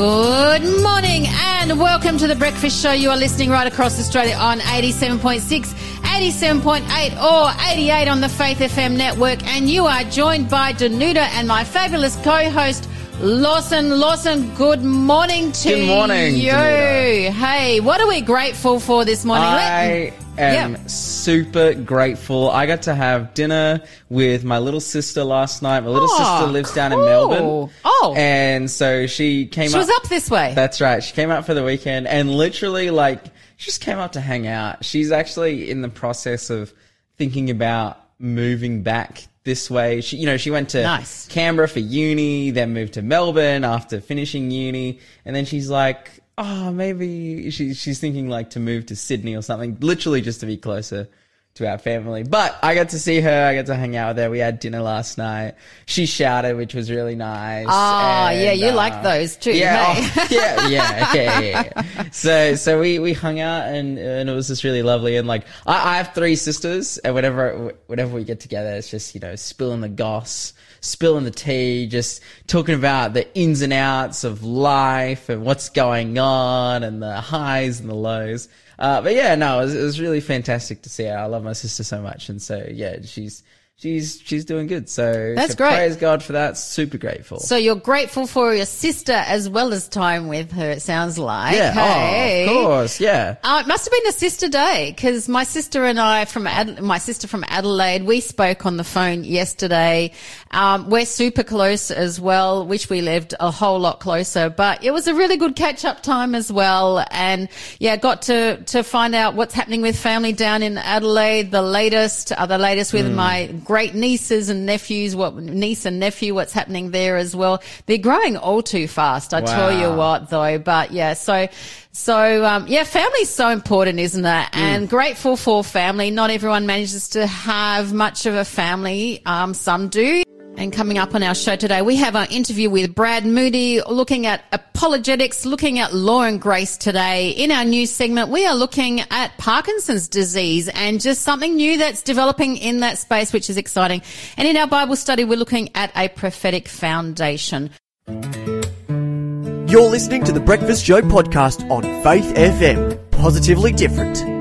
Good morning and welcome to the Breakfast Show. You are listening right across Australia on 87.6, 87.8 or 88 on the Faith FM network. And you are joined by Danuta and my fabulous co-host, Lawson. Lawson, good morning to Good morning, you. Danuta. Hey, what are we grateful for this morning? I am Yeah. super grateful. I got to have dinner with my little sister last night. My little Oh, sister lives down in. Melbourne. Oh. And so she came she up. was up this way. That's right. She came out for the weekend and literally like she just came up to hang out. She's actually in the process of thinking about moving back this way. She, you know, she went to Nice. Canberra for uni, then moved to Melbourne after finishing uni, and then she's like, oh, maybe she, she's thinking like to move to Sydney or something, literally just to be closer to our family. But I got to see her. I got to hang out with her. We had dinner last night. She shouted, which was really nice. Ah, And, yeah, you uh, like those too, Yeah, hey? oh, yeah, yeah, yeah, yeah, yeah. So, so we, we hung out and, and it was just really lovely. And like, I, I have three sisters and whenever, whenever we get together, it's just, you know, spilling the goss, spilling the tea, just talking about the ins and outs of life and what's going on and the highs and the lows. Uh, but yeah, no, it was, it was really fantastic to see her. I love my sister so much. And so, yeah, she's, she's, she's doing good. So, That's so great. praise God for that. Super grateful. so you're grateful for your sister as well as time with her, it sounds like. yeah. Hey. Oh, of course. Yeah. Uh, it must have been a sister day because my sister and I from Ad- my sister from Adelaide, we spoke on the phone yesterday. Um, we're super close as well, which we lived a whole lot closer, but it was a really good catch up time as well. And yeah, got to, to find out what's happening with family down in Adelaide, the latest, uh, the latest with my great nieces and nephews, what niece and nephew, what's happening there as well. They're growing all too fast. I tell you what though, but yeah, so, so, um, yeah, family's so important, isn't it? And grateful for family. Not everyone manages to have much of a family. Um, some do. And coming up on our show today, we have our interview with Brad Moody looking at apologetics, looking at law and grace today. In our news segment, we are looking at Parkinson's disease and just something new that's developing in that space, which is exciting. And in our Bible study, we're looking at a prophetic foundation. You're listening to the Breakfast Show podcast on Faith FM. Positively different.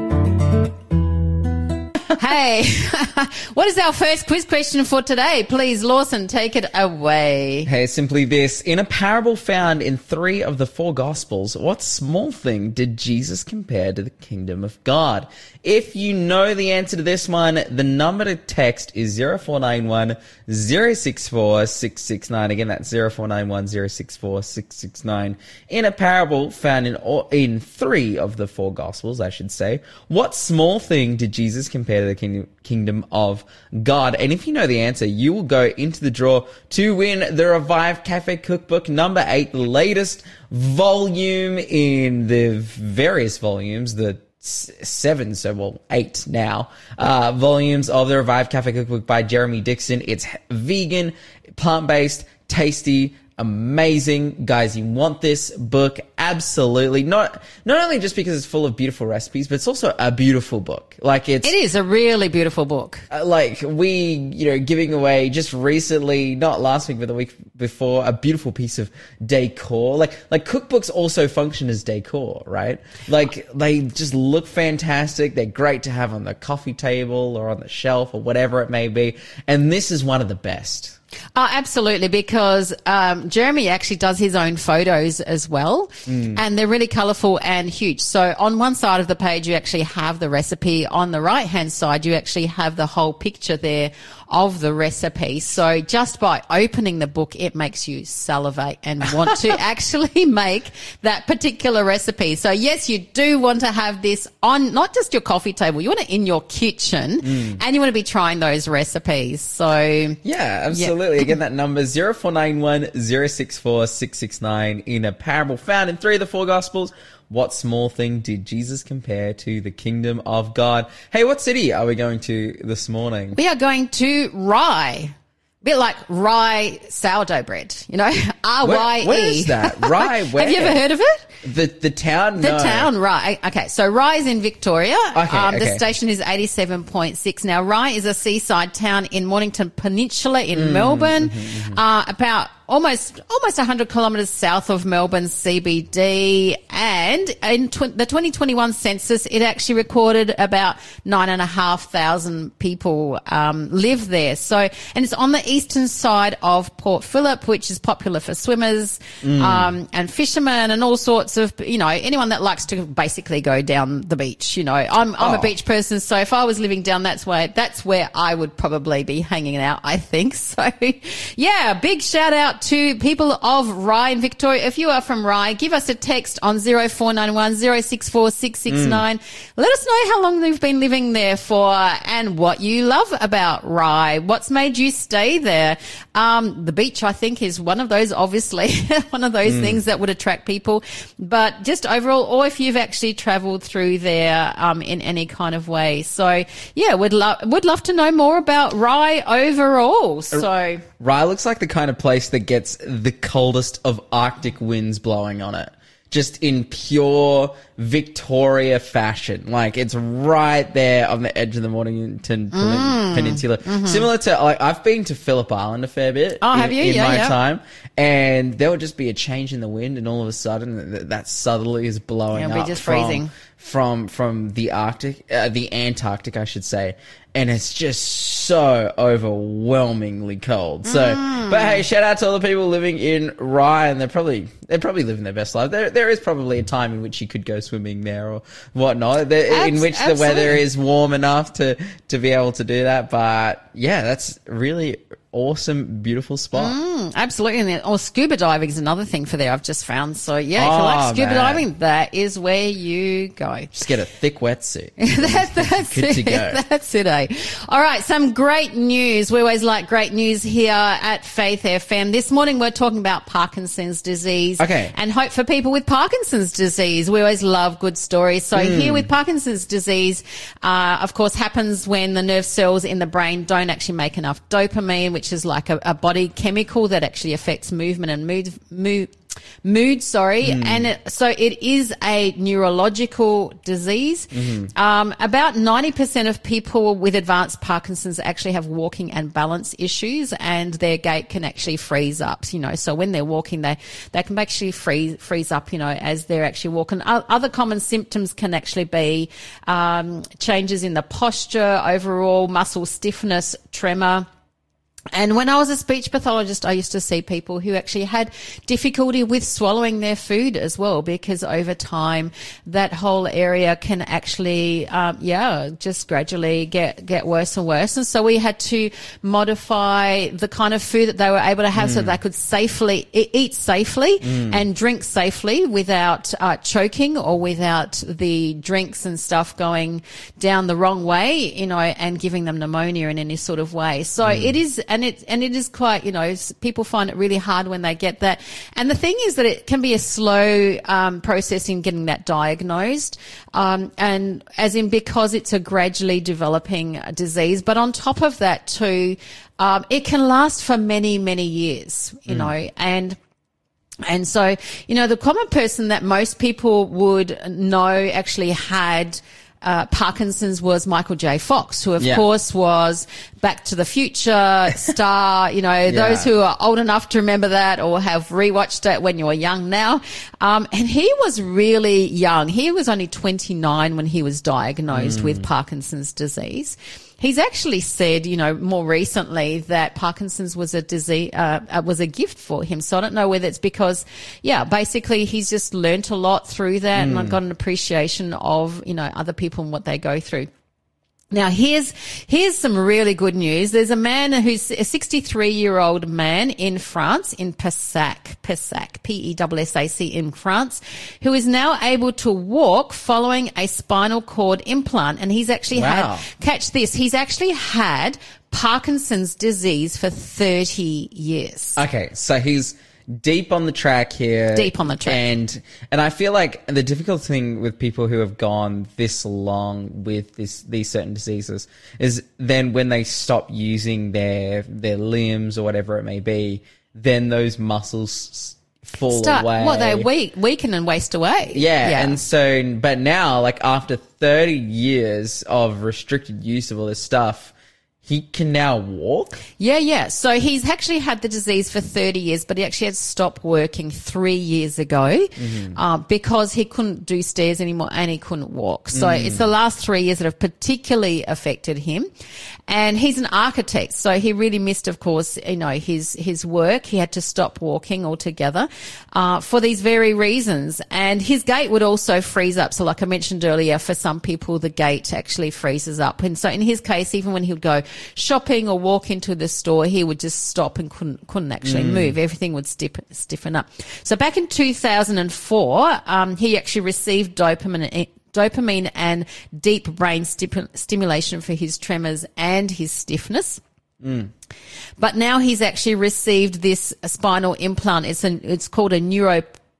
Hey, what is our first quiz question for today? Please, Lawson, take it away. Hey, simply this. In a parable found in three of the four Gospels, what small thing did Jesus compare to the kingdom of God? If you know the answer to this one, the number to text is 0491 064 669. Again, that's 0491 064 669. In a parable found in, all, in three of the four Gospels, I should say, what small thing did Jesus compare to the kingdom, kingdom of God? And if you know the answer, you will go into the draw to win the Revive Cafe Cookbook number eight, the latest volume in the various volumes, the seven, so well, eight now, uh, volumes of the Revive Cafe Cookbook by Jeremy Dixon. It's vegan, plant-based, tasty, amazing. Guys, you want this book? Absolutely. Not, not only just because it's full of beautiful recipes, but it's also a beautiful book. Like it's, It is a really beautiful book. uh, like we, you know, giving away just recently, not last week, but the week before, a beautiful piece of decor. Like, like cookbooks also function as decor, right? Like they just look fantastic. They're great to have on the coffee table or on the shelf or whatever it may be. And this is one of the best. Oh, absolutely, because um, Jeremy actually does his own photos as well, Mm. and they're really colourful and huge. So on one side of the page, you actually have the recipe. On the right hand side, you actually have the whole picture there of the recipe. So just by opening the book, it makes you salivate and want to actually make that particular recipe. So yes, you do want to have this on not just your coffee table, you want it in your kitchen, Mm. and you want to be trying those recipes. So Yeah, absolutely. Again, that number is 0491 064 669 in a parable found in three of the four Gospels. What small thing did Jesus compare to the kingdom of God? Hey, what city are we going to this morning? We are going to rye. Bit like rye sourdough bread, you know, R Y E. where is that? Rye, where? Have you ever heard of it? The the town? The No. town Rye. Okay, so Rye is in Victoria. Okay, um, The station is 87.6. Now, Rye is a seaside town in Mornington Peninsula in Mm, Melbourne, mm-hmm, uh, about almost almost 100 kilometres south of Melbourne CBD. And in tw- the 2021 census, it actually recorded about nine and a half thousand people um, live there. So, and it's on the eastern side of Port Phillip, which is popular for swimmers um, and fishermen and all sorts of you know anyone that likes to basically go down the beach. You know, I'm I'm Oh. a beach person, so if I was living down that's way that's where I would probably be hanging out. I think so. Yeah, big shout out to people of Rye in Victoria. If you are from Rye, give us a text on 0491 064 669. Let us know how long you've been living there for and what you love about Rye. What's made you stay there? Um, the beach, I think, is one of those, obviously, one of those things that would attract people. But just overall, or if you've actually traveled through there um, in any kind of way. So, yeah, would love would love to know more about Rye overall. So, Rye looks like the kind of place that gets the coldest of Arctic winds blowing on it. Just in pure Victoria fashion. Like it's right there on the edge of the Mornington Pen- Peninsula. Similar to, like, I've been to Phillip Island a fair bit. Mm-hmm. Oh, in, have you? In Yeah, my yeah. time. And there would just be a change in the wind and all of a sudden th- that southerly is blowing It'll be just from- freezing. From from the Arctic, uh, the Antarctic, I should say, and it's just so overwhelmingly cold. So, Mm. but hey, shout out to all the people living in Rye, and they're probably they're probably living their best life. There there is probably a time in which you could go swimming there or whatnot, there, in Abs- which the weather is warm enough to to be able to do that. But yeah, that's really awesome, beautiful spot. Mm, absolutely. And then, or scuba diving is another thing for there I've just found. So, yeah, if you Oh, like scuba man. diving, that is where you go. Just get a thick wetsuit. that, that's Good it. to go. That's it, eh? All right, some great news. We always like great news here at Faith FM. This morning we're talking about Parkinson's disease. Okay. And hope for people with Parkinson's disease. We always love good stories. So Hmm. here with Parkinson's disease, uh, of course, happens when the nerve cells in the brain don't actually make enough dopamine, which is like a, a body chemical that actually affects movement and mood, mood, mood, sorry. And it, so it is a neurological disease. Um, about 90% of people with advanced Parkinson's actually have walking and balance issues and their gait can actually freeze up, you know, so when they're walking, they, they can actually freeze, freeze up, you know, as they're actually walking. Other common symptoms can actually be, um, changes in the posture, overall muscle stiffness, tremor. And when I was a speech pathologist, I used to see people who actually had difficulty with swallowing their food as well, because over time, that whole area can actually, um, yeah, just gradually get get worse and worse. And so we had to modify the kind of food that they were able to have, so they could safely eat safely and drink safely without uh, choking or without the drinks and stuff going down the wrong way, you know, and giving them pneumonia in any sort of way. So it is, and it and it is quite, you know, people find it really hard when they get that. And the thing is that it can be a slow um, process in getting that diagnosed, um, and as in because it's a gradually developing uh, disease. But on top of that, too, um, it can last for many many years, you know, and. And so, you know, the common person that most people would know actually had uh, Parkinson's was Michael J. Fox, who of Yeah. course was Back to the Future star. You know, those who are old enough to remember that or have rewatched it when you were young now. Um, and he was really young. He was only 29 when he was diagnosed with Parkinson's disease. He's actually said, you know, more recently that Parkinson's was a disease, uh, uh, was a gift for him. So I don't know whether it's because, yeah, basically he's just learnt a lot through that and I've got an appreciation of, you know, other people and what they go through. Now here's here's some really good news. There's a man who's a 63 year old man in France, in Pessac, Pessac, P E S S A C in France, who is now able to walk following a spinal cord implant, and he's actually Wow. had catch this. He's actually had Parkinson's disease for 30 years. Okay, so he's deep on the track here. Deep on the track. And and I feel like the difficult thing with people who have gone this long with this these certain diseases is then when they stop using their their limbs or whatever it may be, then those muscles fall Start, away. well, they weak, weaken and waste away. Yeah, Yeah, and so, but now, like after 30 years of restricted use of all this stuff, he can now walk. Yeah, yeah. So he's actually had the disease for 30 years, but he actually had stopped working three years ago uh, because he couldn't do stairs anymore and he couldn't walk. So it's the last three years that have particularly affected him. And he's an architect, so he really missed, of course, you know, his his work. He had to stop walking altogether uh, for these very reasons. And his gait would also freeze up. So, like I mentioned earlier, for some people, the gait actually freezes up. And so, in his case, even when he would go shopping or walk into the store, he would just stop and couldn't couldn't actually mm. move. Everything would stiffen stiffen up. So, back in 2004, um, he actually received dopamine eh, dopamine and deep brain stipu- stimulation for his tremors and his stiffness. Mm. But now he's actually received this spinal implant. It's an, it's called a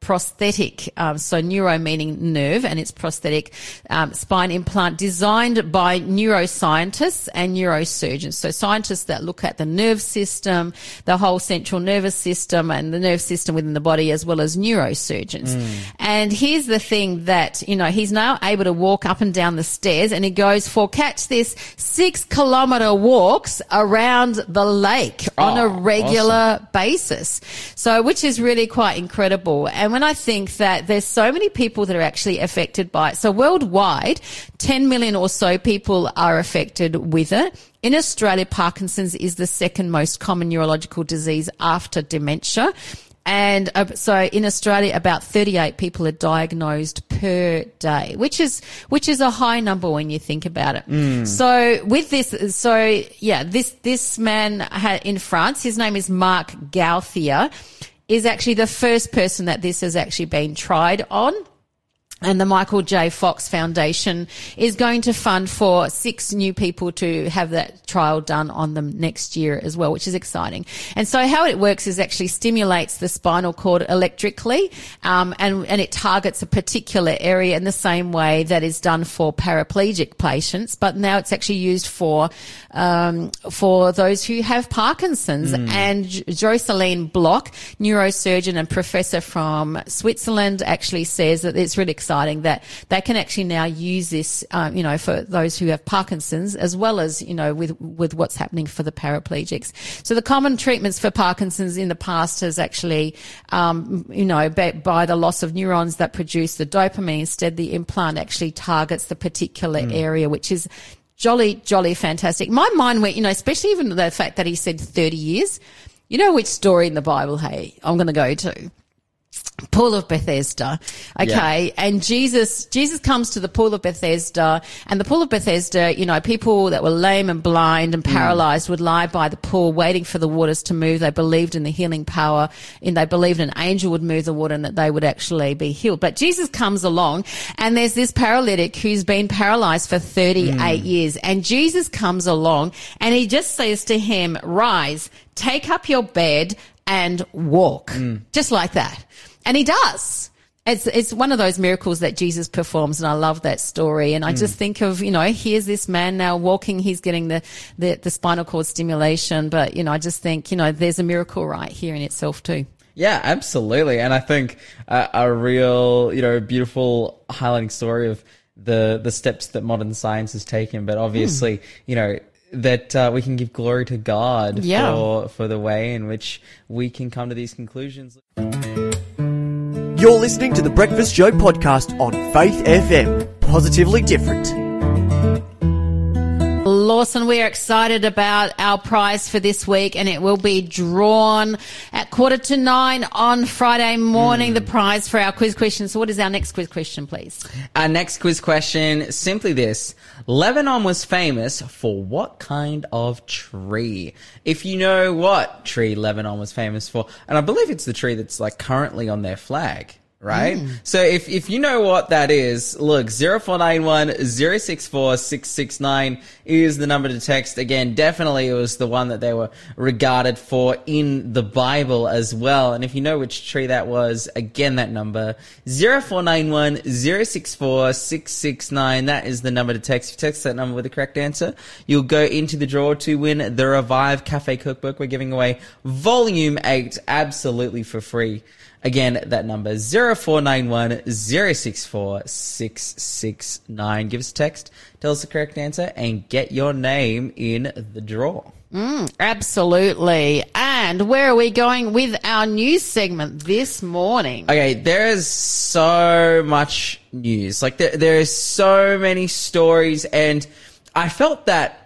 neuroprosthetic. Um, so neuro meaning nerve and it's prosthetic um, spine implant designed by neuroscientists and neurosurgeons. So scientists that look at the nerve system, the whole central nervous system and the nerve system within the body as well as neurosurgeons. And here's the thing that, you know, he's now able to walk up and down the stairs and he goes for, catch this, six kilometer walks around the lake on a Oh, regular basis. So, which is really quite incredible. And when I think that there's so many people that are actually affected by it. So worldwide, 10 million or so people are affected with it. In Australia, Parkinson's is the second most common neurological disease after dementia. And uh, so in Australia, about 38 people are diagnosed per day, which is, which is a high number when you think about it. So with this, so yeah, this, this man in France, his name is Marc Gauthier, is actually the first person that this has actually been tried on and the Michael J. Fox Foundation is going to fund for six new people to have that trial done on them next year as well, which is exciting. And so how it works is actually stimulates the spinal cord electrically, um, and, and it targets a particular area in the same way that is done for paraplegic patients, but now it's actually used for, um, for those who have Parkinson's. And J- Jocelyne Bloch, neurosurgeon and professor from Switzerland, actually says that it's really exciting that they can actually now use this, um, you know, for those who have Parkinson's as well as, you know, with, with what's happening for the paraplegics. So the common treatments for Parkinson's in the past has actually, um, you know, by, by the loss of neurons that produce the dopamine. Instead, the implant actually targets the particular area, which is jolly, jolly fantastic. My mind went, you know, especially even the fact that he said 30 years. You know which story in the Bible, hey, I'm going to go to? Pool of Bethesda. Okay. And Jesus, Jesus comes to the pool of Bethesda and the pool of Bethesda, you know, people that were lame and blind and hmm. paralyzed would lie by the pool waiting for the waters to move. They believed in the healing power and they believed an angel would move the water and that they would actually be healed. But Jesus comes along and there's this paralytic who's been paralyzed for 38 hmm. years and Jesus comes along and he just says to him, rise, take up your bed and walk. Just like that. And he does. It's, it's one of those miracles that Jesus performs, and I love that story. And I just think of, you know, here's this man now walking, he's getting the, the, the spinal cord stimulation, but, you know, I just think, you know, there's a miracle right here in itself too. Yeah, absolutely. And I think a real, you know, beautiful highlighting story of the the steps that modern science has taken. But obviously, you know, that uh, we can give glory to God Yeah. for for the way in which we can come to these conclusions. You're listening to the Breakfast Show podcast on Faith FM. Positively different. Lawson, we are excited about our prize for this week and it will be drawn at quarter to nine on Friday morning, the prize for our quiz question. So what is our next quiz question, please? Our next quiz question, simply this. Lebanon was famous for what kind of tree? If you know what tree Lebanon was famous for, and I believe it's the tree that's like currently on their flag. Right? Mm. So if, if you know what that is, look, 0491 064 669 is the number to text. Again, definitely it was the one that they were regarded for in the Bible as well. And if you know which tree that was, again, that number, 0491 064 669. That is the number to text. If you text that number with the correct answer, you'll go into the draw to win the Revive Cafe Cookbook. We're giving away volume 8 absolutely for free. Again, that number 0491 064 669. Give us a text, tell us the correct answer, and get your name in the draw. Mm, absolutely. And where are we going with our news segment this morning? Okay, there is so much news. Like there, there is so many stories, and I felt that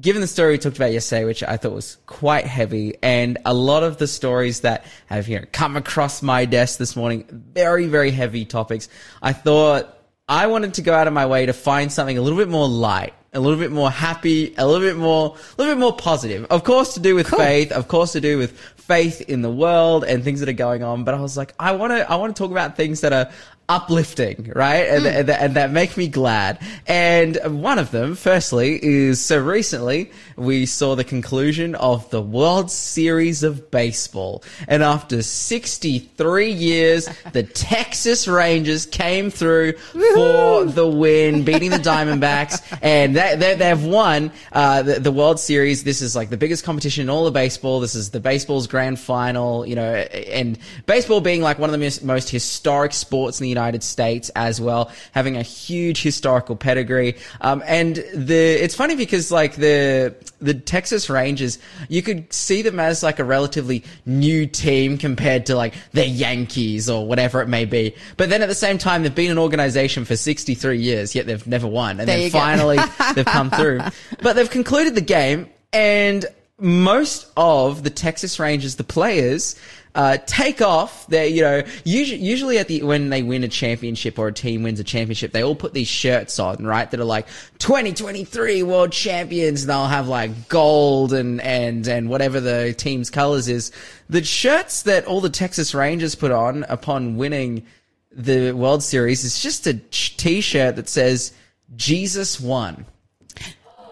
given the story we talked about yesterday, which I thought was quite heavy, and a lot of the stories that have you know come across my desk this morning, very very heavy topics. I thought I wanted to go out of my way to find something a little bit more light, a little bit more happy, a little bit more, a little bit more positive. Of course, to do with faith, of course, to do with faith in the world and things that are going on. But I was like, I want to, I want to talk about things that are uplifting, right? And, and, and that make me glad. And one of them, firstly, is so recently we saw the conclusion of the World Series of Baseball. And after 63 years, the Texas Rangers came through for the win, beating the Diamondbacks. And they, they, they've won uh, the, the World Series. This is like the biggest competition in all of baseball. This is the baseball's grand final, you know, and baseball being like one of the most, most historic sports in the United States as well, having a huge historical pedigree. Um, and the it's funny because like the the Texas Rangers, you could see them as like a relatively new team compared to like the Yankees or whatever it may be. But then at the same time, they've been an organization for 63 years, yet they've never won. And There then finally they've come through. But they've concluded the game and most of the Texas Rangers, the players, uh, take off. They, you know, usually, usually at the when they win a championship or a team wins a championship, they all put these shirts on, right? That are like 2023 World Champions. And they'll have like gold and and and whatever the team's colors is. The shirts that all the Texas Rangers put on upon winning the World Series is just a t-shirt that says Jesus won.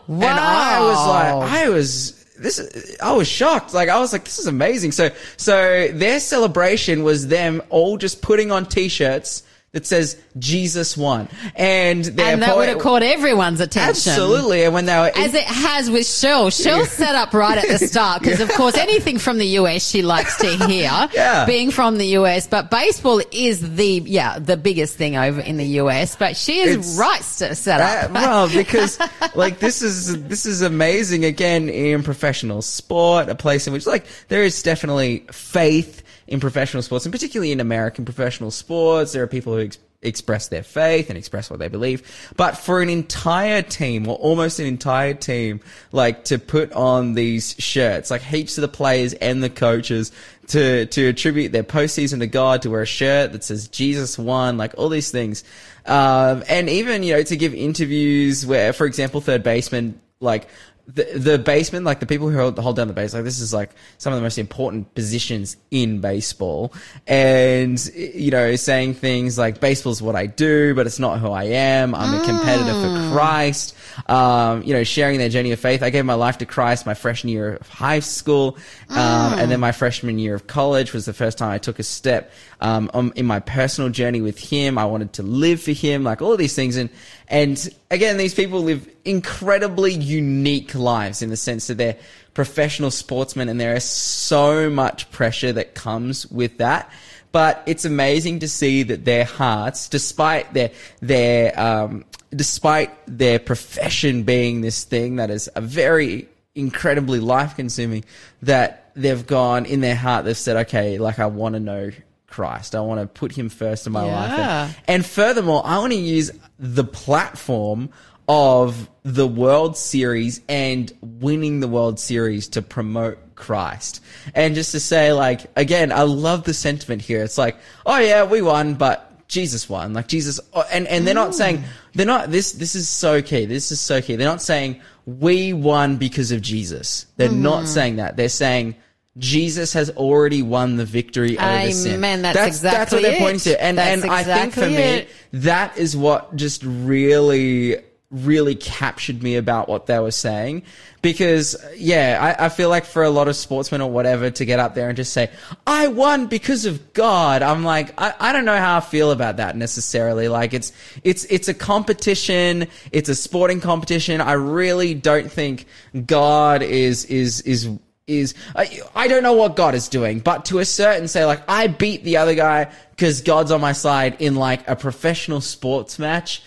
Wow. And I was like, I was this. I was shocked. Like I was like, this is amazing. So, so their celebration was them all just putting on T-shirts that says Jesus won, and and that po- would have caught everyone's attention. absolutely. And when they were As it has with Shell. Shell set up right at the start because, of course, anything from the US she likes to hear. Yeah. Being from the US, but baseball is the yeah the biggest thing over in the US. But she is It's- right to set Uh, up. well, because like this is this is amazing again in professional sport, a place in which like there is definitely faith in professional sports, and particularly in American professional sports, there are people who ex- express their faith and express what they believe. But for an entire team, or almost an entire team, like to put on these shirts, like heaps of the players and the coaches to to attribute their postseason to God, to wear a shirt that says Jesus won, like all these things, um, and even you know to give interviews where, for example, third baseman like. The, the baseman, like the people who hold, hold down the base, like this is like some of the most important positions in baseball. And, you know, saying things like baseball's what I do, but it's not who I am. I'm a competitor for Christ. Um, you know, sharing their journey of faith. I gave my life to Christ my freshman year of high school. Um, and then my freshman year of college was the first time I took a step, um, on, in my personal journey with him. I wanted to live for him, like all of these things. And, and again, these people live incredibly unique lives in the sense that they're professional sportsmen and there is so much pressure that comes with that. But it's amazing to see that their hearts, despite their, their, um, despite their profession being this thing that is a very incredibly life consuming, that they've gone in their heart, they've said, okay, like I want to know Christ. I want to put him first in my life. Yeah. And, and furthermore, I want to use the platform of the World Series and winning the World Series to promote Christ. And just to say, like, again, I love the sentiment here. It's like, oh yeah, we won, but Jesus won. Like Jesus, oh, and, and they're not mm. saying, they're not, this, this is so key. This is so key. They're not saying we won because of Jesus. They're not mm. saying that. They're saying, Jesus has already won the victory over sin. Amen. That's that's exactly what they're it. pointing to. And That's and I think for exactly me, that is what just really really captured me about what they were saying because yeah I, I feel like for a lot of sportsmen or whatever to get up there and just say i won because of god i'm like I, I don't know how i feel about that necessarily like it's it's it's a competition it's a sporting competition i really don't think god is is is is I, I don't know what God is doing, but to assert and say like I beat the other guy because God's on my side in like a professional sports match.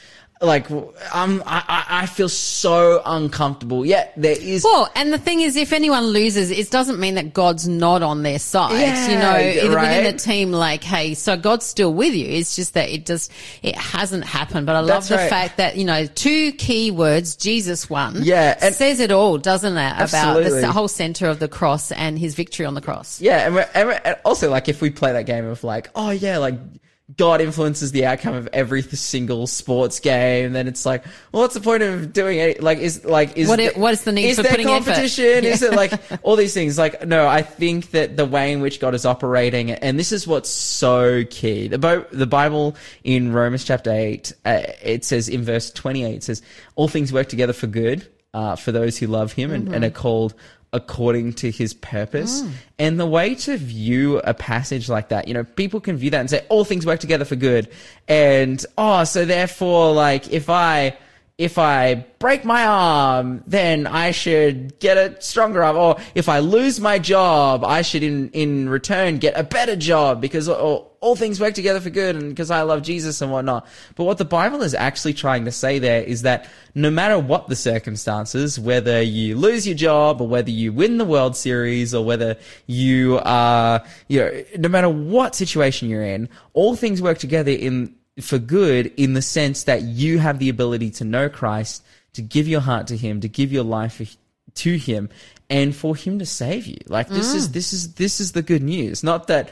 Like I'm, I, I feel so uncomfortable. Yet there is Well, and the thing is, if anyone loses, it doesn't mean that God's not on their side. Yeah, you know, right. within the team, like, hey, so God's still with you. It's just that it just, it hasn't happened. But I love That's the right. fact that, you know, two key words, Jesus won. Yeah, and- says it all, doesn't it? About Absolutely. the whole center of the cross and his victory on the cross. Yeah, and, we're, and, we're, and also like if we play that game of like, oh yeah, like God influences the outcome of every single sports game, then it's like, well, what's the point of doing it? Like, is like is What what is the need is for there putting competition? Is it like all these things? Like, no, I think that the way in which God is operating, and this is what's so key. The the Bible in Romans chapter eight, uh, it says in verse twenty eight, it says, "All things work together for good uh, for those who love Him and, and are called." According to his purpose. Hmm. And the way to view a passage like that, you know, people can view that and say, all things work together for good. And, oh, so therefore, like, if I, if I break my arm, then I should get a stronger arm. Or if I lose my job, I should in, in return get a better job because all, all things work together for good and because I love Jesus and whatnot. But what the Bible is actually trying to say there is that no matter what the circumstances, whether you lose your job or whether you win the World Series or whether you are, you know, no matter what situation you're in, all things work together in, for good in the sense that you have the ability to know Christ, to give your heart to Him, to give your life to Him, and for Him to save you. Like this is mm. this is this is the good news. Not that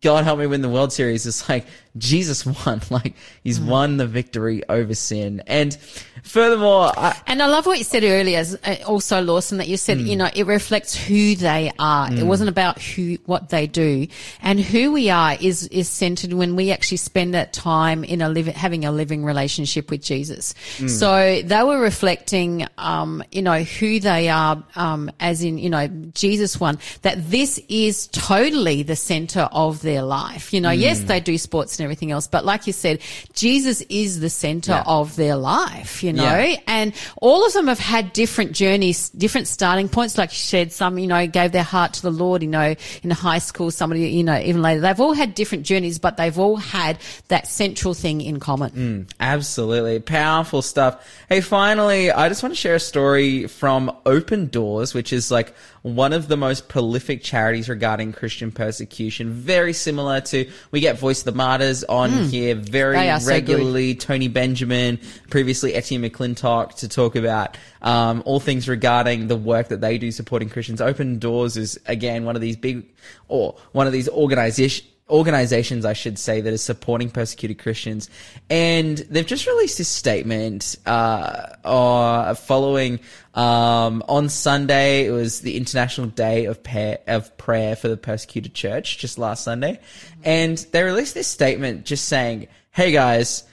God help me win the World Series. It's like Jesus won. Like He's won the victory over sin. And furthermore, I, And I love what you said earlier, uh, also Lawson, that you said, you know, it reflects who they are. It wasn't about who, what they do. And who we are is, is centered when we actually spend that time in a living, having a living relationship with Jesus. So they were reflecting, um, you know, who they are, um, as in, you know, Jesus won, that this is totally the center of their life. You know, yes, they do sports and everything else, but like you said, Jesus is the center Yeah. of their life, you know, Yeah. and all of them have had different journeys, different starting points. Like you said, some, you know, gave their heart to the Lord, you know, in high school, somebody, you know, even later. They've all had different journeys, but they've all had that central thing in common. Mm, absolutely. Powerful stuff. Hey, finally, I just want to share a story from Open Doors, which is like one of the most prolific charities regarding Christian persecution. Very similar to, we get Voice of the Martyrs on here very are so regularly. Tony Benjamin, previously Etienne McClintock to talk about um, all things regarding the work that they do supporting Christians. Open Doors is, again, one of these big, or one of these organizations organizations, I should say, that are supporting persecuted Christians. And they've just released this statement, uh, uh following, um, on Sunday, it was the International Day of, pa- of Prayer for the Persecuted Church, just last Sunday. And they released this statement just saying, hey guys,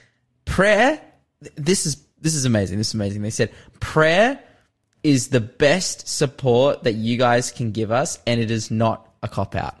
prayer, th- this is, this is amazing. This is amazing. They said, prayer is the best support that you guys can give us, and it is not a cop out.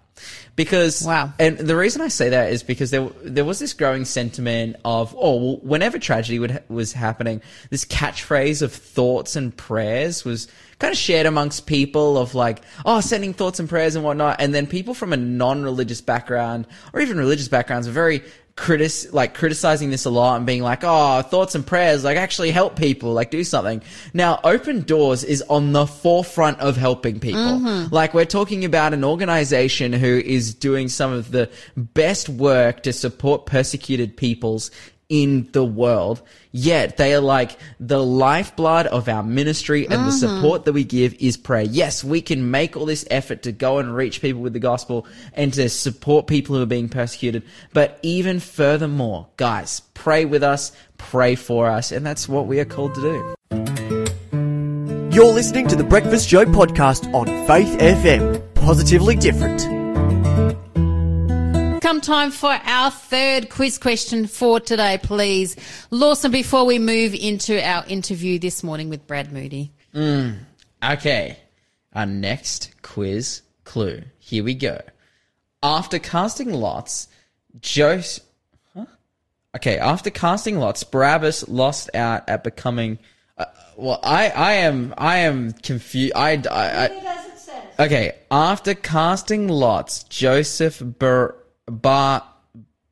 Because Wow. and the reason I say that is because there there was this growing sentiment of oh well, whenever tragedy would, was happening, this catchphrase of thoughts and prayers was kind of shared amongst people of like oh sending thoughts and prayers and whatnot, and then people from a non-religious background or even religious backgrounds are very critis like criticizing this a lot and being like, oh, thoughts and prayers like actually help people, like do something. Now, Open Doors is on the forefront of helping people. Mm-hmm. Like we're talking about an organization who is doing some of the best work to support persecuted peoples in the world. Yet they are like the lifeblood of our ministry and the mm-hmm. support that we give is prayer. Yes, we can make all this effort to go and reach people with the gospel and to support people who are being persecuted. But even furthermore, guys, pray with us, pray for us. And that's what we are called to do. You're listening to the Breakfast Show podcast on Faith FM. Positively different. Come time for our third quiz question for today, please. Lawson, before we move into our interview this morning with Brad Moody. Okay, our next quiz clue. Here we go. After casting lots, Joseph. Huh? Okay, after casting lots, Barabbas lost out at becoming. Uh, well, I, I am, I am confused. I, I, I, It as it says. Okay, after casting lots, Joseph Bar Bar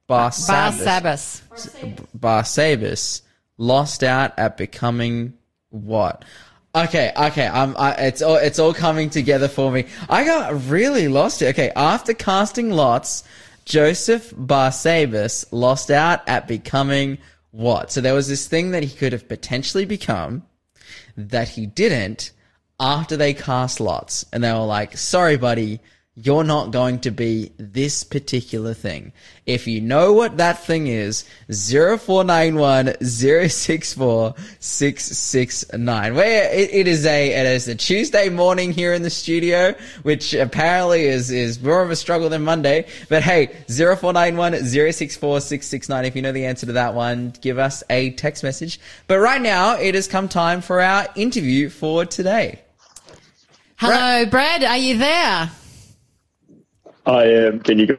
Barsabbas Barsabbas. Lost out at becoming what? Okay, okay, um, I, it's all it's all coming together for me. I got really lost here. Okay, after casting lots, Joseph Barsabbas lost out at becoming what? So there was this thing that he could have potentially become that he didn't after they cast lots, and they were like, "Sorry, buddy." You're not going to be this particular thing. If you know what that thing is, 0491 064 669. Where it, it is a, it is a Tuesday morning here in the studio, which apparently is, is more of a struggle than Monday. But hey, 0491 064 669. If you know the answer to that one, give us a text message. But right now, it has come time for our interview for today. Hello, Brad. Are you there? I am. Can you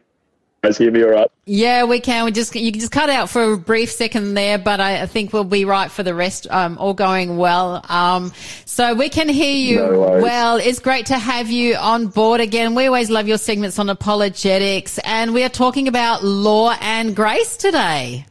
guys hear me all right? Yeah, we can. We just you can just cut out for a brief second there, but I, I think we'll be right for the rest. Um, all going well. Um, so we can hear you No well. It's great to have you on board again. We always love your segments on apologetics, and we are talking about law and grace today.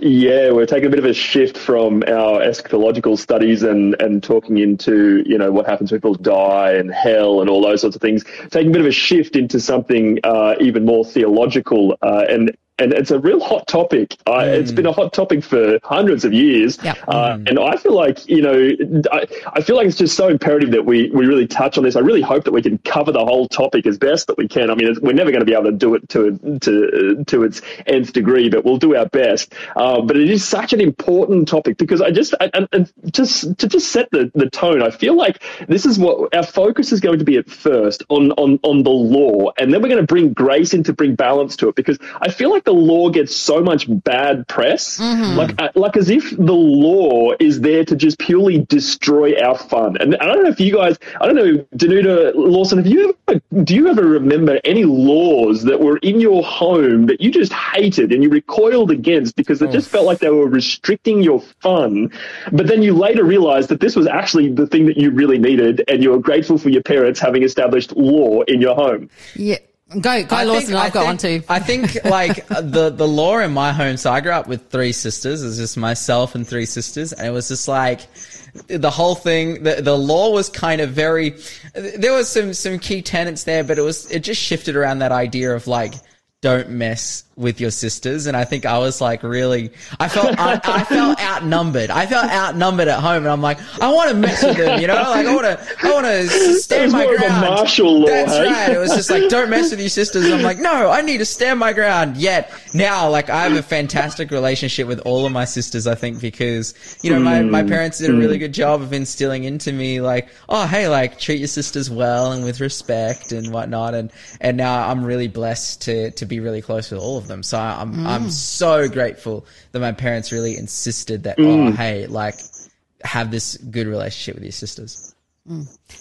Yeah, we're taking a bit of a shift from our eschatological studies and, and talking into, you know, what happens when people die and hell and all those sorts of things. Taking a bit of a shift into something uh, even more theological uh, and and it's a real hot topic. Uh, It's been a hot topic for hundreds of years, Yep. uh, and I feel like you know, I, I feel like it's just so imperative that we we really touch on this. I really hope that we can cover the whole topic as best that we can. I mean, it's, we're never going to be able to do it to to to its nth degree, but we'll do our best. Uh, but it is such an important topic because I just I, and, and just to just set the, the tone. I feel like this is what our focus is going to be at first on on on the law, and then we're going to bring grace in to bring balance to it because I feel like the law gets so much bad press, like uh, like as if the law is there to just purely destroy our fun. And I don't know if you guys, I don't know, Danuta Lawson, have you ever, do you ever remember any laws that were in your home that you just hated and you recoiled against because it just felt like they were restricting your fun, but then you later realized that this was actually the thing that you really needed, and you were grateful for your parents having established law in your home. Yeah, go go, I Lawson. think- I've got one too. I think like the the law in my home. So I grew up with three sisters. It was just myself and three sisters, and it was just like the whole thing. The the law was kind of very. There was some some key tenets there, but it was it just shifted around that idea of like don't mess with your sisters. And I think I was like really, I felt, I, I felt outnumbered. I felt outnumbered at home and I'm like, I want to mess with them, you know, like I want to, I want to stand my more of a ground. martial law, That's hey? right. It was just like, don't mess with your sisters. And I'm like, no, I need to stand my ground. Yet now, like, I have a fantastic relationship with all of my sisters, I think, because, you know, my, my hmm. parents did a really hmm. good job of instilling into me, like, oh, hey, like, treat your sisters well and with respect and whatnot. And, and now I'm really blessed to, to be really close with all of them. So I'm, mm. I'm so grateful that my parents really insisted that, mm. oh, hey, like, have this good relationship with your sisters.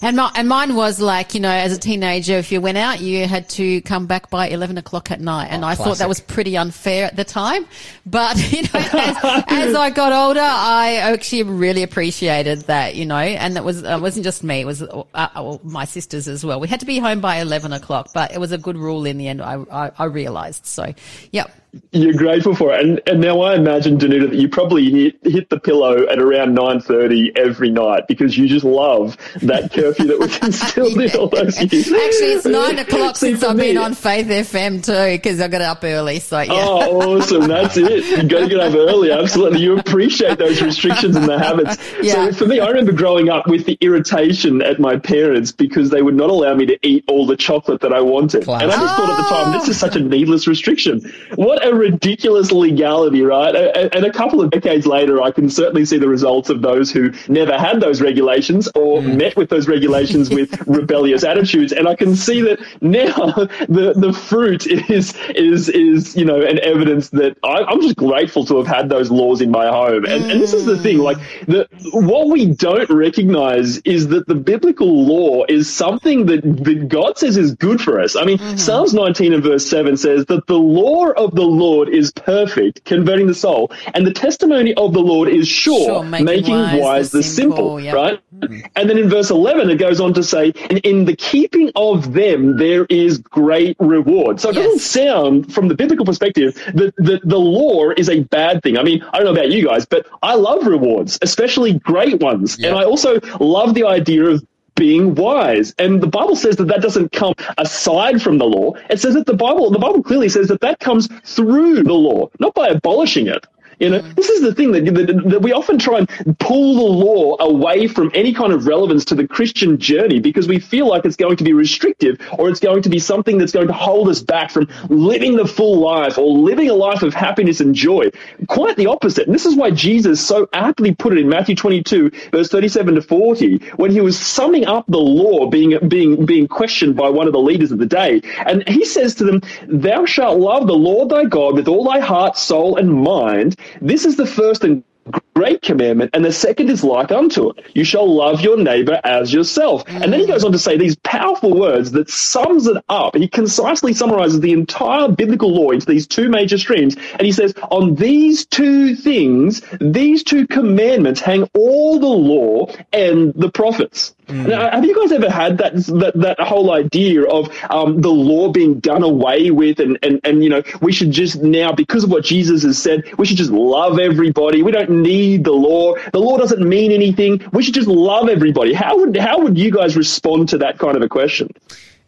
And, my, and mine was like, you know, as a teenager, if you went out, you had to come back by 11 o'clock at night. And I thought that Oh, was pretty unfair at the time. But, you know, as, as I got older, I actually really appreciated that, you know, and that was, it wasn't just me, it was uh, uh, my sisters as well. We had to be home by 11 o'clock, but it was a good rule in the end, I, I, I realized. So, yep. You're grateful for it, and and now I imagine Danuta that you probably hit, hit the pillow at around nine thirty every night because you just love that curfew that was instilled in all those years. Actually, it's nine o'clock See, since I've been on Faith FM too, because I got up early. So, yeah. Oh, awesome! That's it. You've got to get up early. Absolutely, you appreciate those restrictions and the habits. Yeah. So for me, I remember growing up with the irritation at my parents because they would not allow me to eat all the chocolate that I wanted, Classic. and I just thought at the time this is such a needless restriction. What a ridiculous legality, right? And a couple of decades later, I can certainly see the results of those who never had those regulations or mm. met with those regulations with rebellious attitudes, and I can see that now the the fruit is is is you know an evidence that I, I'm just grateful to have had those laws in my home. And, and this is the thing, like the what we don't recognize is that the biblical law is something that, that God says is good for us. I mean, mm-hmm. Psalms 19 and verse 7 says that the law of the Lord is perfect, converting the soul, and the testimony of the Lord is sure, Sure, making making, wise wise, the the simple, simple, yep. right? Mm-hmm. And then in verse 11, it goes on to say, in, in the keeping of them, there is great reward. So it Yes. doesn't sound, from the biblical perspective, that the, the law is a bad thing. I mean, I don't know about you guys, but I love rewards, especially great ones. Yeah. And I also love the idea of being wise. And the Bible says that that doesn't come aside from the law. It says that the Bible, the Bible clearly says that that comes through the law, not by abolishing it. You know, this is the thing that, that, that we often try and pull the law away from any kind of relevance to the Christian journey because we feel like it's going to be restrictive or it's going to be something that's going to hold us back from living the full life or living a life of happiness and joy. Quite the opposite. And this is why Jesus so aptly put it in Matthew 22, verse 37 to 40, when he was summing up the law being, being, being questioned by one of the leaders of the day. And he says to them, Thou shalt love the Lord thy God with all thy heart, soul, and mind. This is the first and great commandment, and the second is like unto it. You shall love your neighbor as yourself. And then he goes on to say these powerful words that sums it up. He concisely summarizes the entire biblical law into these two major streams. And he says, on these two things, these two commandments hang all the law and the prophets. Now, have you guys ever had that that, that whole idea of um, the law being done away with, and, and and you know we should just now because of what Jesus has said, we should just love everybody. We don't need the law. The law doesn't mean anything. We should just love everybody. How would how would you guys respond to that kind of a question?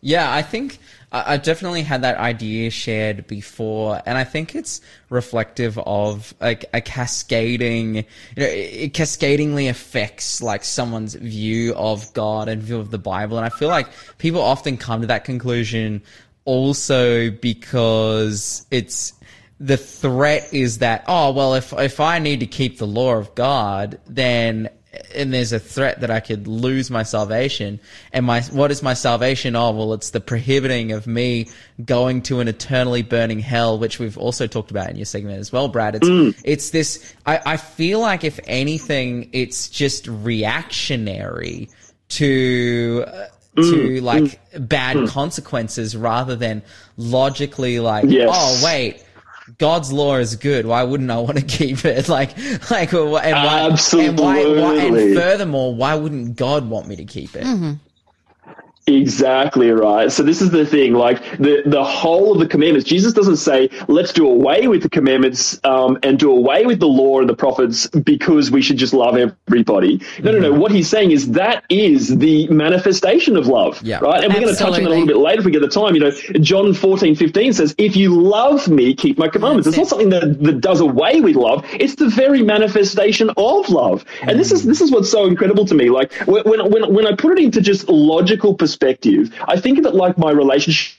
Yeah, I think I- definitely had that idea shared before, and I think it's reflective of a, a cascading, you know, it cascadingly affects like someone's view of God and view of the Bible, and I feel like people often come to that conclusion also because it's the threat is that oh well if if I need to keep the law of God then and there's a threat that I could lose my salvation. And my what is my salvation oh well it's the prohibiting of me going to an eternally burning hell which we've also talked about in your segment as well Brad. It's mm. it's this I, I feel like if anything it's just reactionary to uh, to mm. like mm. bad consequences rather than logically like Yes. oh wait God's law is good. Why wouldn't I want to keep it? Like, like, and why, and why, and furthermore, why wouldn't God want me to keep it? Mm-hmm. Exactly right. So this is the thing, like the the whole of the commandments. Jesus doesn't say let's do away with the commandments um, and do away with the law and the prophets because we should just love everybody. No, no, no. What he's saying is that is the manifestation of love, Yeah. right? And we're going to touch on that a little bit later if we get the time. You know, John 14, 15 says, "If you love me, keep my commandments." That's it's not something that, that does away with love. It's the very manifestation of love. And this is this is what's so incredible to me. Like when when when, when I put it into just logical perspective, I think of it like my relationship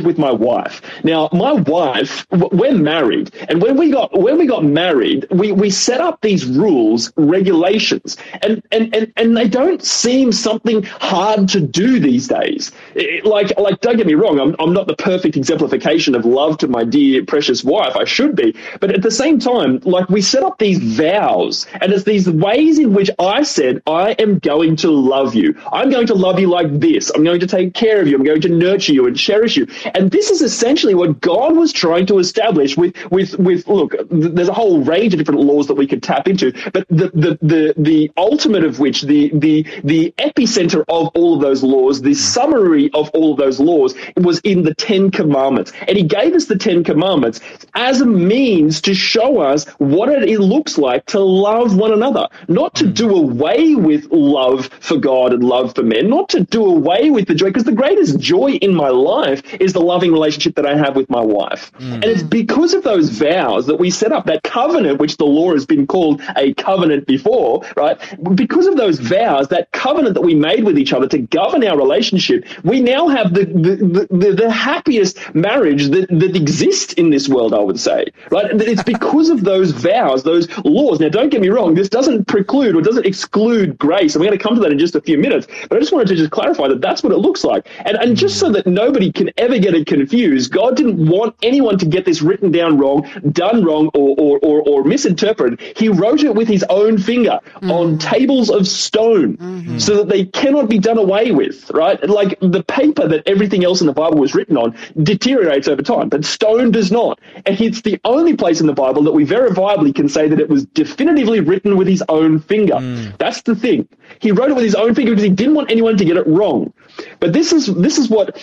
with my wife. Now, my wife, we're married, and when we got when we got married, we, we set up these rules, regulations, and, and, and, and they don't seem something hard to do these days. It- like like don't get me wrong, I'm I'm not the perfect exemplification of love to my dear precious wife. I should be, but at the same time, like we set up these vows, and it's these ways in which I said I am going to love you. I'm going to love you like this. I'm going to take care of you. I'm going to nurture you and cherish you. And this is essentially what God was trying to establish with, with, with, look, there's a whole range of different laws that we could tap into, but the, the, the, the ultimate of which, the, the, the epicenter of all of those laws, the summary of all of those laws was in the Ten Commandments. And he gave us the Ten Commandments as a means to show us what it, it looks like to love one another, not to hmm. do away with love for God and love for men, not to do away with the joy, because the greatest joy in my life is the loving relationship that I have with my wife. Hmm. And it's because of those vows that we set up, that covenant, which the law has been called a covenant before, right? Because of those vows, that covenant that we made with each other to govern our relationship, we now have the, the, the, the, happiest marriage that, that exists in this world, I would say, right? It's because of those vows, those laws. Now, don't get me wrong, this doesn't preclude or doesn't exclude grace. And we're going to come to that in just a few minutes. But I just wanted to just clarify that that's what it looks like. And, and just so that nobody can ever get it confused. God didn't want anyone to get this written down wrong, done wrong, or, or, or, or misinterpreted. He wrote it with his own finger mm. on tables of stone mm-hmm. so that they cannot be done away with, right? Like the paper that everything else in the Bible was written on deteriorates over time, but stone does not. And it's the only place in the Bible that we verifiably can say that it was definitively written with his own finger. Mm. That's the thing. He wrote it with his own finger because he didn't want anyone to get it wrong. But this is this is what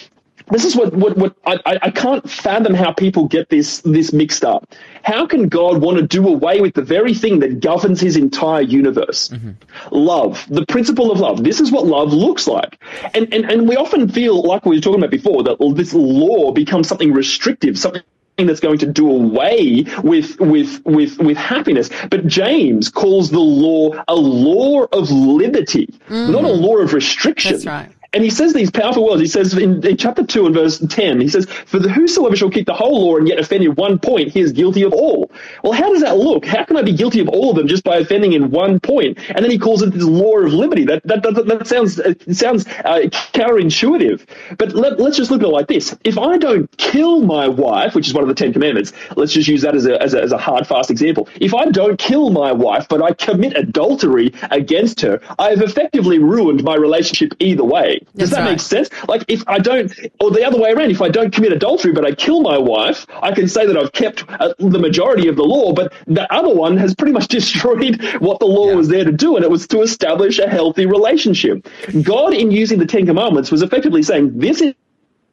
this is what, what, what I, I can't fathom how people get this this mixed up. How can God want to do away with the very thing that governs his entire universe? Mm-hmm. Love, the principle of love. This is what love looks like. And, and, and we often feel, like we were talking about before, that this law becomes something restrictive, something that's going to do away with with with with happiness. But James calls the law a law of liberty, mm. not a law of restriction. That's right. And he says these powerful words. He says in, in, chapter 2 and verse 10, he says, For the whosoever shall keep the whole law and yet offend in one point, he is guilty of all. Well, how does that look? How can I be guilty of all of them just by offending in one point? And then he calls it this law of liberty. That, that, that, that sounds, it sounds uh, counterintuitive. But let, us just look at it like this. If I don't kill my wife, which is one of the Ten Commandments, let's just use that as a, as a, as a hard, fast example. If I don't kill my wife, but I commit adultery against her, I have effectively ruined my relationship either way. Does that right. make sense? Like if I don't, or the other way around, if I don't commit adultery but I kill my wife, I can say that I've kept uh, the majority of the law, but the other one has pretty much destroyed what the law yeah. was there to do, and it was to establish a healthy relationship. God, in using the Ten Commandments, was effectively saying this is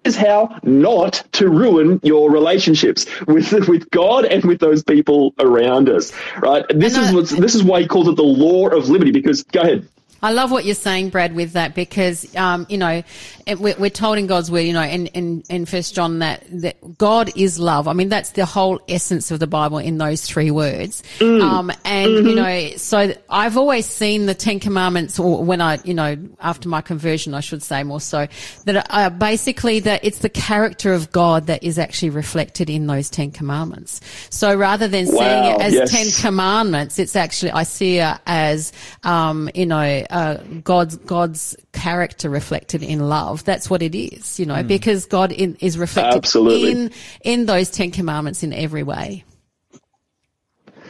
is how not to ruin your relationships with with God and with those people around us. Right? This is what this is why he calls it the law of liberty. Because go ahead. I love what you're saying, Brad, with that because, um, you know, we're, told in God's word, you know, in, First John that, that God is love. I mean, that's the whole essence of the Bible in those three words. Mm. Um, and, mm-hmm. you know, so I've always seen the Ten Commandments, or when I, you know, after my conversion, I should say more so, that uh, basically that it's the character of God that is actually reflected in those Ten Commandments. So rather than wow. seeing it as yes. Ten Commandments, it's actually, I see it as, um, you know, uh, God's God's character reflected in love. That's what it is, you know, mm. because God in, is reflected Absolutely. in in those Ten Commandments in every way.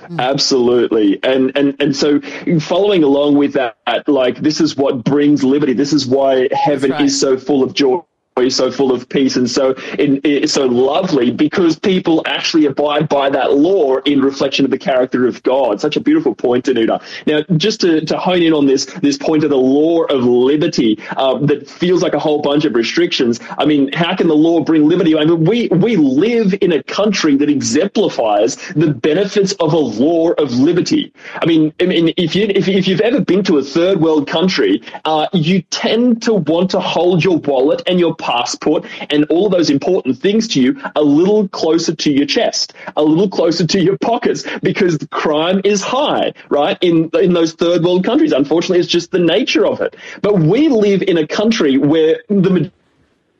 Mm. Absolutely. And, and, and so following along with that, like this is what brings liberty. This is why heaven right. is so full of joy so full of peace and so in, in, so lovely because people actually abide by that law in reflection of the character of God. Such a beautiful point, Danuta. Now, just to, to hone in on this this point of the law of liberty um, that feels like a whole bunch of restrictions. I mean, how can the law bring liberty? I mean, we we live in a country that exemplifies the benefits of a law of liberty. I mean, I mean, if you if, if you've ever been to a third world country, uh, you tend to want to hold your wallet and your passport and all those important things to you a little closer to your chest, a little closer to your pockets because crime is high, right? In, in those third world countries. Unfortunately, it's just the nature of it. But we live in a country where the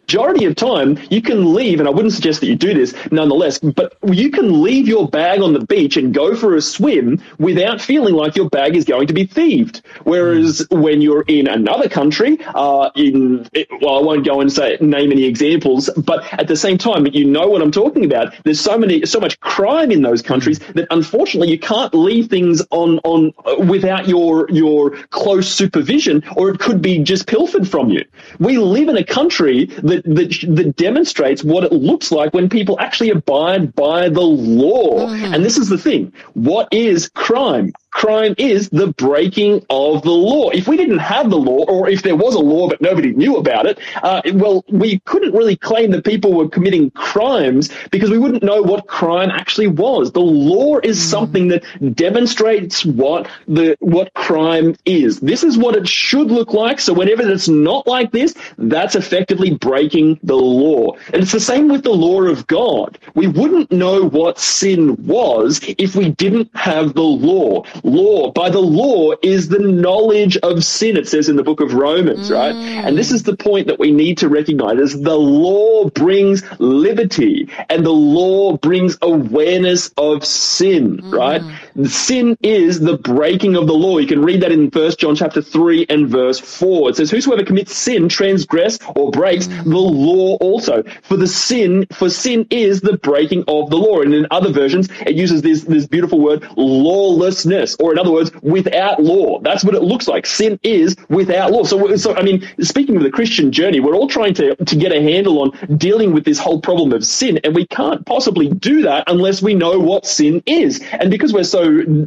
majority of time, you can leave, and I wouldn't suggest that you do this nonetheless, but you can leave your bag on the beach and go for a swim without feeling like your bag is going to be thieved. Whereas mm. when you're in another country, uh, in, well, I won't go and say, name any examples, but at the same time, you know what I'm talking about. There's so many, so much crime in those countries that unfortunately you can't leave things on, on, uh, without your, your close supervision, or it could be just pilfered from you. We live in a country that that, that, that demonstrates what it looks like when people actually abide by the law. Mm-hmm. And this is the thing. What is crime? Crime is the breaking of the law. If we didn't have the law, or if there was a law but nobody knew about it, uh, well, we couldn't really claim that people were committing crimes because we wouldn't know what crime actually was. The law is mm. something that demonstrates what the what crime is. This is what it should look like. So whenever it's not like this, that's effectively breaking the law. And it's the same with the law of God. We wouldn't know what sin was if we didn't have the law law. By the law is the knowledge of sin, it says in the book of Romans, mm. right? And this is the point that we need to recognize is the law brings liberty and the law brings awareness of sin, mm. right? Sin is the breaking of the law. You can read that in 1 John chapter 3 and verse 4. It says, Whosoever commits sin transgress or breaks mm. the law also. For the sin, for sin is the breaking of the law. And in other versions, it uses this, this beautiful word, lawlessness, or in other words, without law. That's what it looks like. Sin is without law. So, so I mean, speaking of the Christian journey, we're all trying to, to get a handle on dealing with this whole problem of sin, and we can't possibly do that unless we know what sin is. And because we're so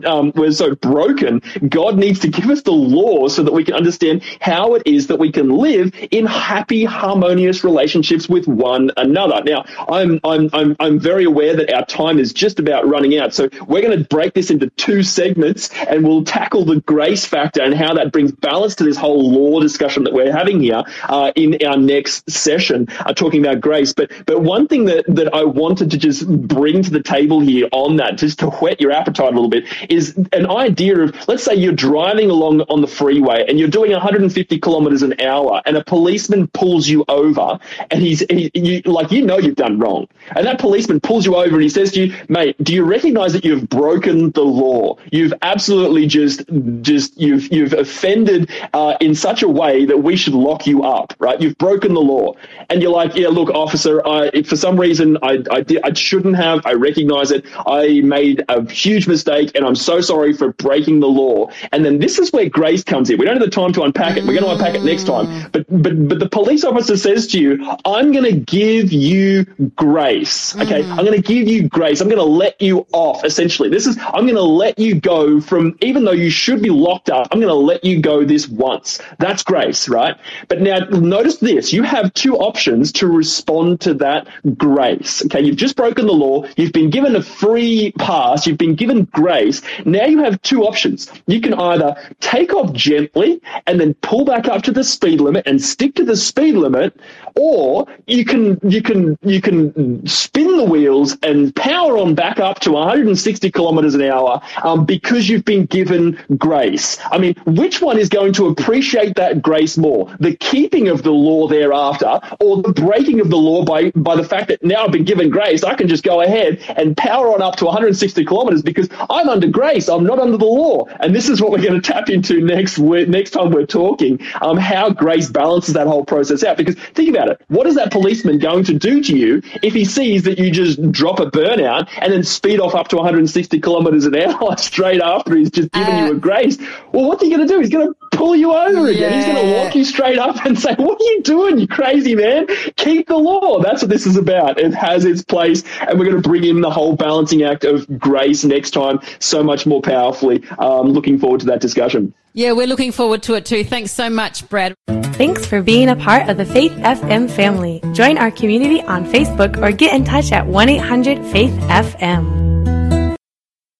um, we're so broken, God needs to give us the law so that we can understand how it is that we can live in happy, harmonious relationships with one another. Now, I'm I'm I'm, I'm very aware that our time is just about running out, so we're going to break this into two segments, and we'll tackle the grace factor and how that brings balance to this whole law discussion that we're having here uh, in our next session, uh, talking about grace. But but one thing that that I wanted to just bring to the table here on that, just to whet your appetite a little bit, is an idea of let's say you're driving along on the freeway and you're doing 150 kilometers an hour, and a policeman pulls you over, and he's he, you, like you know you've done wrong, and that policeman pulls you over and he says to you, mate, do you recognize that you've broken the law? You've absolutely just just you've you've offended uh, in such a way that we should lock you up, right? You've broken the law, and you're like, yeah, look, officer, I for some reason I I, did, I shouldn't have. I recognize it. I made a huge mistake, and I'm so sorry for breaking the law. And then this is where grace comes in. We don't have the time to unpack it. We're going to unpack it next time. But but but the police officer says to you, I'm going to give you grace. Okay, I'm going to give you grace. I'm going to let you off. Essentially, this is I'm going to let you go from even though you should be locked up. I'm going to let you go this once. That's grace, right? But now notice this: you have two options to respond to that grace. Okay, you've just broken the law. You've been given a free pass. You've been given grace. Now you have two options. You can either take off gently and then pull back up to the speed limit and stick to the speed limit, or you can you can you can spin the wheels and power on back up to 160 kilometers an hour um, because you've been given grace. I mean, which one is going to appreciate that grace more? The keeping of the law thereafter, or the breaking of the law by by the fact that now I've been given grace, I can just go ahead and power on up to 160 kilometers because I'm under grace. I'm not under the law. And this is what we're going to tap into next next time we're talking. Um, how grace balances that whole process out. Because think about it. What is that policeman going to do to you if he sees that you just drop a burnout and then speed off up to 160 kilometers an hour straight after he's just given Uh, you a grace? Well, what's he going to do? He's going to pull you over again. He's going to walk you straight up and say, "What are you doing, you crazy man? Keep the law." That's what this is about. It has its place, and we're going to bring in the whole balancing act of grace next time, so much more powerfully. Um, looking forward to that discussion. Yeah, we're looking forward to it too. Thanks so much, Brad. Thanks for being a part of the Faith FM family. Join our community on Facebook or get in touch at 1 800 Faith FM.